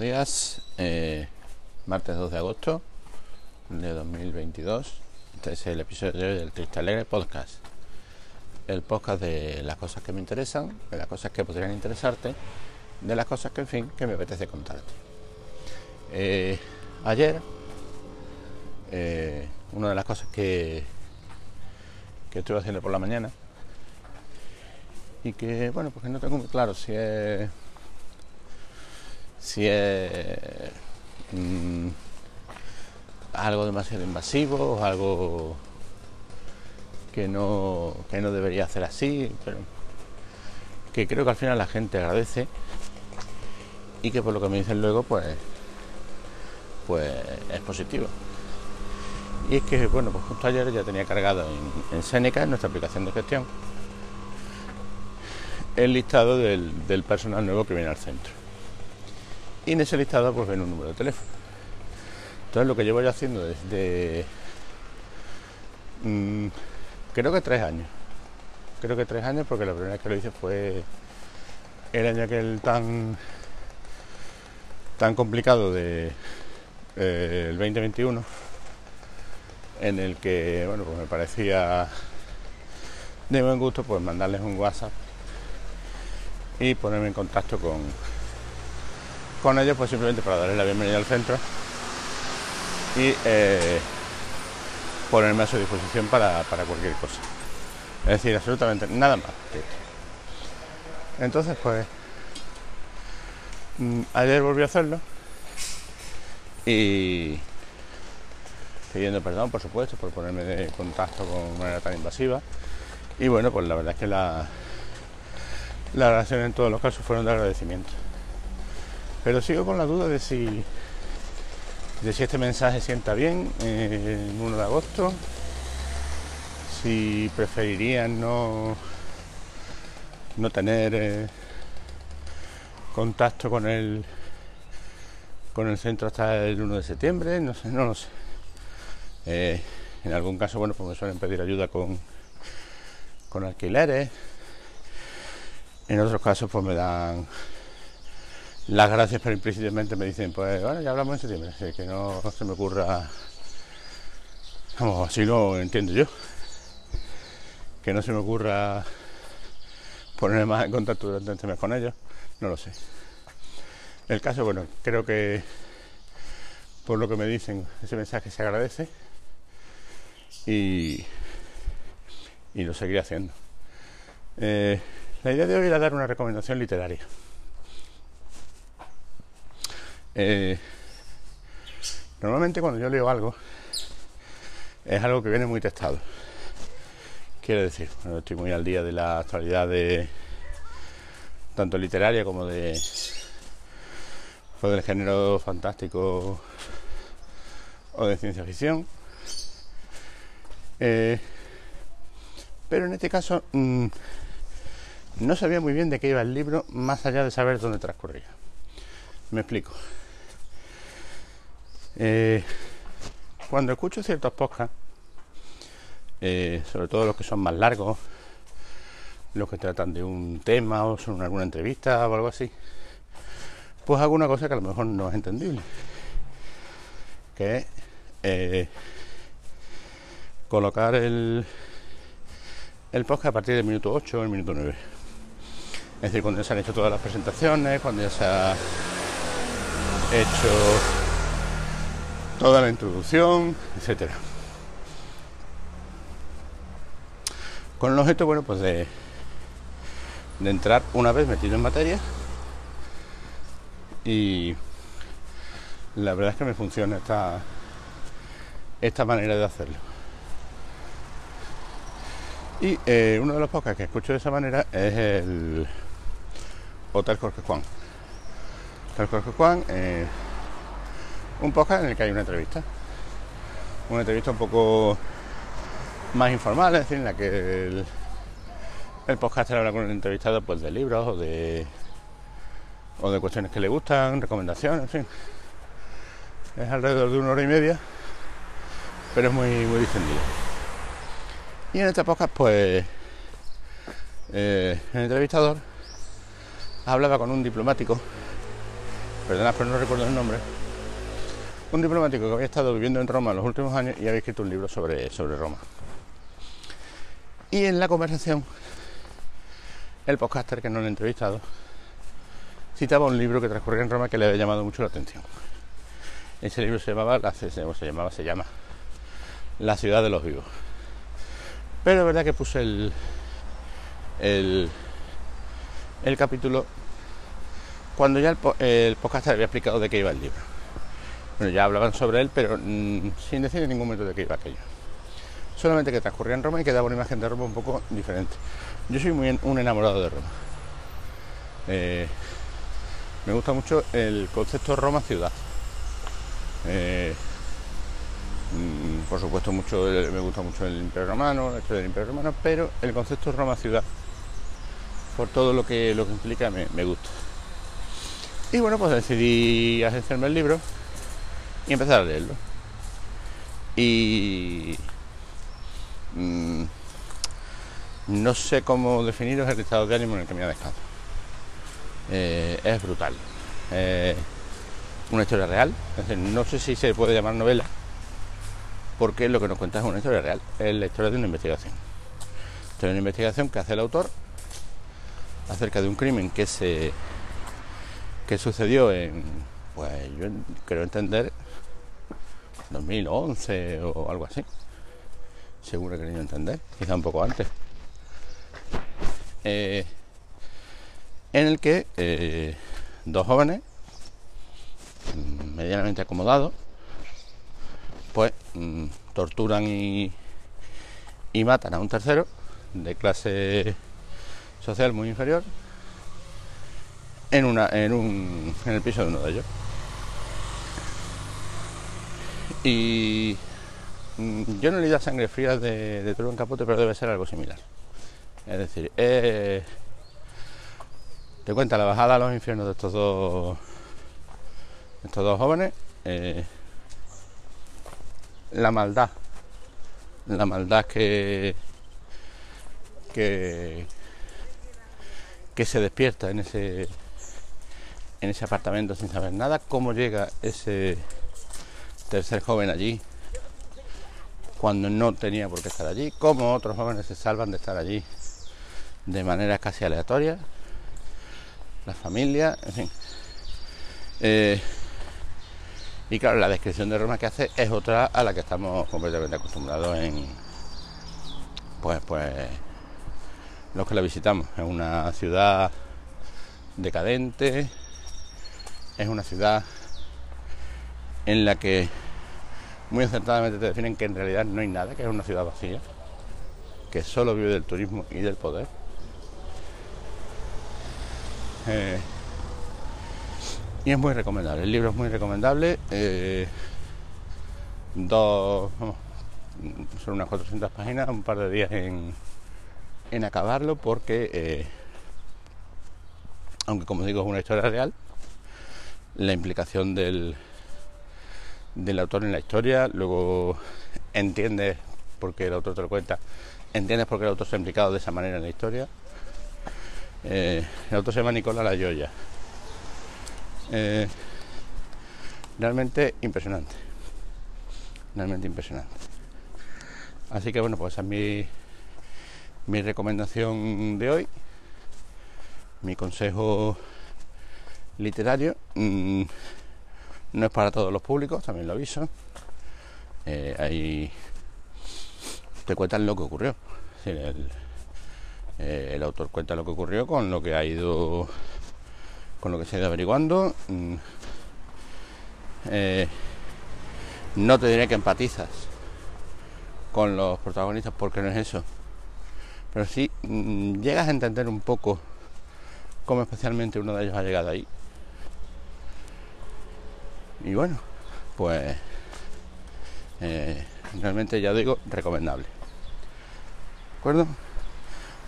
buenos días. Eh, martes 2 de agosto de 2022. Este es el episodio de hoy del Triste Alegre Podcast. El podcast de las cosas que me interesan, de las cosas que podrían interesarte, de las cosas que, en fin, que me apetece contarte. Eh, ayer, eh, una de las cosas que, que estuve haciendo por la mañana y que, bueno, porque no tengo muy claro si es si es mm, algo demasiado invasivo algo que no, que no debería hacer así, pero que creo que al final la gente agradece y que por lo que me dicen luego pues pues es positivo. Y es que, bueno, pues justo ayer ya tenía cargado en, en Seneca, en nuestra aplicación de gestión, el listado del, del personal nuevo que viene al centro y en ese listado pues ven un número de teléfono. Entonces lo que llevo ya haciendo desde mmm, creo que tres años. Creo que tres años porque la primera vez que lo hice fue el año aquel tan tan complicado de eh, el 2021 en el que bueno pues me parecía de buen gusto pues mandarles un WhatsApp y ponerme en contacto con con ellos pues simplemente para darles la bienvenida al centro y eh, ponerme a su disposición para, cualquier cosa. Es decir, absolutamente nada más. Entonces pues mm, ayer volví a hacerlo y pidiendo perdón por supuesto por ponerme de contacto con manera tan invasiva y bueno pues la verdad es que la, la relación en todos los casos fueron de agradecimiento. Pero sigo con la duda de si, de si este mensaje sienta bien en 1 de agosto, si preferirían no, no tener eh, contacto con el, con el centro hasta el 1 de septiembre, no sé, no lo sé. Eh, en algún caso, bueno, pues me suelen pedir ayuda con, con alquileres. En otros casos, pues me dan las gracias, pero implícitamente me dicen, pues bueno, ya hablamos en septiembre, que no, se me ocurra, vamos, así lo entiendo yo, que no se me ocurra ponerme más en contacto durante este mes con ellos, no lo sé. El caso, bueno, creo que por lo que me dicen, ese mensaje se agradece y, y lo seguiré haciendo. Eh, la idea de hoy era dar una recomendación literaria. Eh, normalmente cuando yo leo algo, es algo que viene muy testado. Quiero decir, estoy muy al día de la actualidad de tanto literaria como de del género fantástico o de ciencia ficción. Eh, pero en este caso mm, no sabía muy bien de qué iba el libro, más allá de saber dónde transcurría. Me explico. Eh, cuando escucho ciertos podcasts, eh, sobre todo los que son más largos, los que tratan de un tema o son alguna entrevista o algo así, pues hago una cosa que a lo mejor no es entendible, que eh, colocar el, el podcast a partir del minuto 8 o el minuto 9. Es decir, cuando ya se han hecho todas las presentaciones, cuando ya se ha hecho toda la introducción, etcétera. Con el objeto, bueno, pues de, de entrar una vez metido en materia y la verdad es que me funciona esta, esta manera de hacerlo. Y eh, uno de los podcasts que escucho de esa manera es el Hotel Jorge Juan. Hotel Jorge Juan eh, un podcast en el que hay una entrevista. Una entrevista un poco más informal, es decir, en la que el, el podcaster habla con el entrevistado pues de libros o de o de cuestiones que le gustan, recomendaciones, en fin. Es alrededor de una hora y media, pero es muy, muy distendido. Y en este podcast, pues, eh, el entrevistador hablaba con un diplomático perdonad pero no recuerdo el nombre, un diplomático que había estado viviendo en Roma los últimos años y había escrito un libro sobre, sobre Roma. Y en la conversación, el podcaster que no lo he entrevistado citaba un libro que transcurría en Roma que le había llamado mucho la atención. Ese libro se llamaba, se llamaba, se llama La ciudad de los vivos. Pero es verdad que puse el, el, el capítulo cuando ya el, el podcaster había explicado de qué iba el libro. Bueno, ya hablaban sobre él, pero mm, sin decir en ningún momento de qué iba aquello solamente que transcurría en Roma y que daba una imagen de Roma un poco diferente. Yo soy muy un enamorado de Roma. Eh, me gusta mucho el concepto Roma ciudad. Eh, mm, por supuesto mucho me gusta mucho el Imperio Romano, la historia del Imperio Romano, pero el concepto Roma ciudad, por todo lo que lo que implica, me, me gusta. Y bueno, pues decidí hacerme el libro y empezar a leerlo. Y Mm, no sé cómo definiros el estado de ánimo en el que me ha dejado. Eh, es brutal. Eh, una historia real. no sé si se puede llamar novela, porque lo que nos cuenta es una historia real. Es la historia de una investigación. Es una investigación que hace el autor acerca de un crimen que se que sucedió en, pues yo creo entender, 2011 o algo así seguro que querido entender, quizá un poco antes. Eh, en el que eh, dos jóvenes medianamente acomodados pues mm, torturan y, y matan a un tercero de clase social muy inferior en una en un en el piso de uno de ellos y Mm, yo no he leído Sangre Fría de, de en Capote, pero debe ser algo similar. Es decir, eh, te cuenta la bajada a los infiernos de estos dos, estos dos jóvenes, eh, la maldad, la maldad que, que, que se despierta en ese, en ese apartamento sin saber nada, cómo llega ese tercer joven allí cuando no tenía por qué estar allí, como otros jóvenes se salvan de estar allí de manera casi aleatoria, la familia, en fin. Eh, y claro, la descripción de Roma que hace es otra a la que estamos completamente acostumbrados en, pues, pues, los que la visitamos. Es una ciudad decadente, es una ciudad en la que muy acertadamente te definen que en realidad no hay nada, que es una ciudad vacía, que solo vive del turismo y del poder. Eh, y es muy recomendable, el libro es muy recomendable. Eh, dos, son unas 400 páginas, un par de días en, en acabarlo, porque, eh, aunque como digo es una historia real, la implicación del, del autor en la historia, luego entiendes por qué el autor te lo cuenta, entiendes por qué el autor se ha implicado de esa manera en la historia. Eh, el autor se llama Nicola La Joya. Eh, realmente impresionante. Realmente impresionante. Así que bueno, pues esa es mi, mi recomendación de hoy. Mi consejo literario. Mm, no es para todos los públicos, también lo aviso. Eh, ahí te cuentan lo que ocurrió. Eh, el, autor cuenta lo que ocurrió con lo que ha ido, con lo que se ha ido averiguando. Mm, eh, no te diré que empatizas con los protagonistas porque no es eso. Pero sí mm, llegas a entender un poco cómo especialmente uno de ellos ha llegado ahí y bueno, pues eh, realmente ya digo, recomendable. ¿De acuerdo?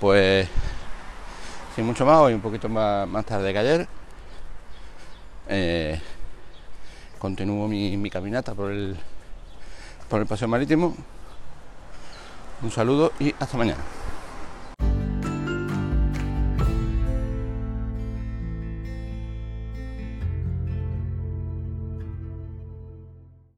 Pues sin mucho más, hoy un poquito más, más tarde que ayer. Eh, continúo mi, mi, caminata por el, por el paseo marítimo. Un saludo y hasta mañana.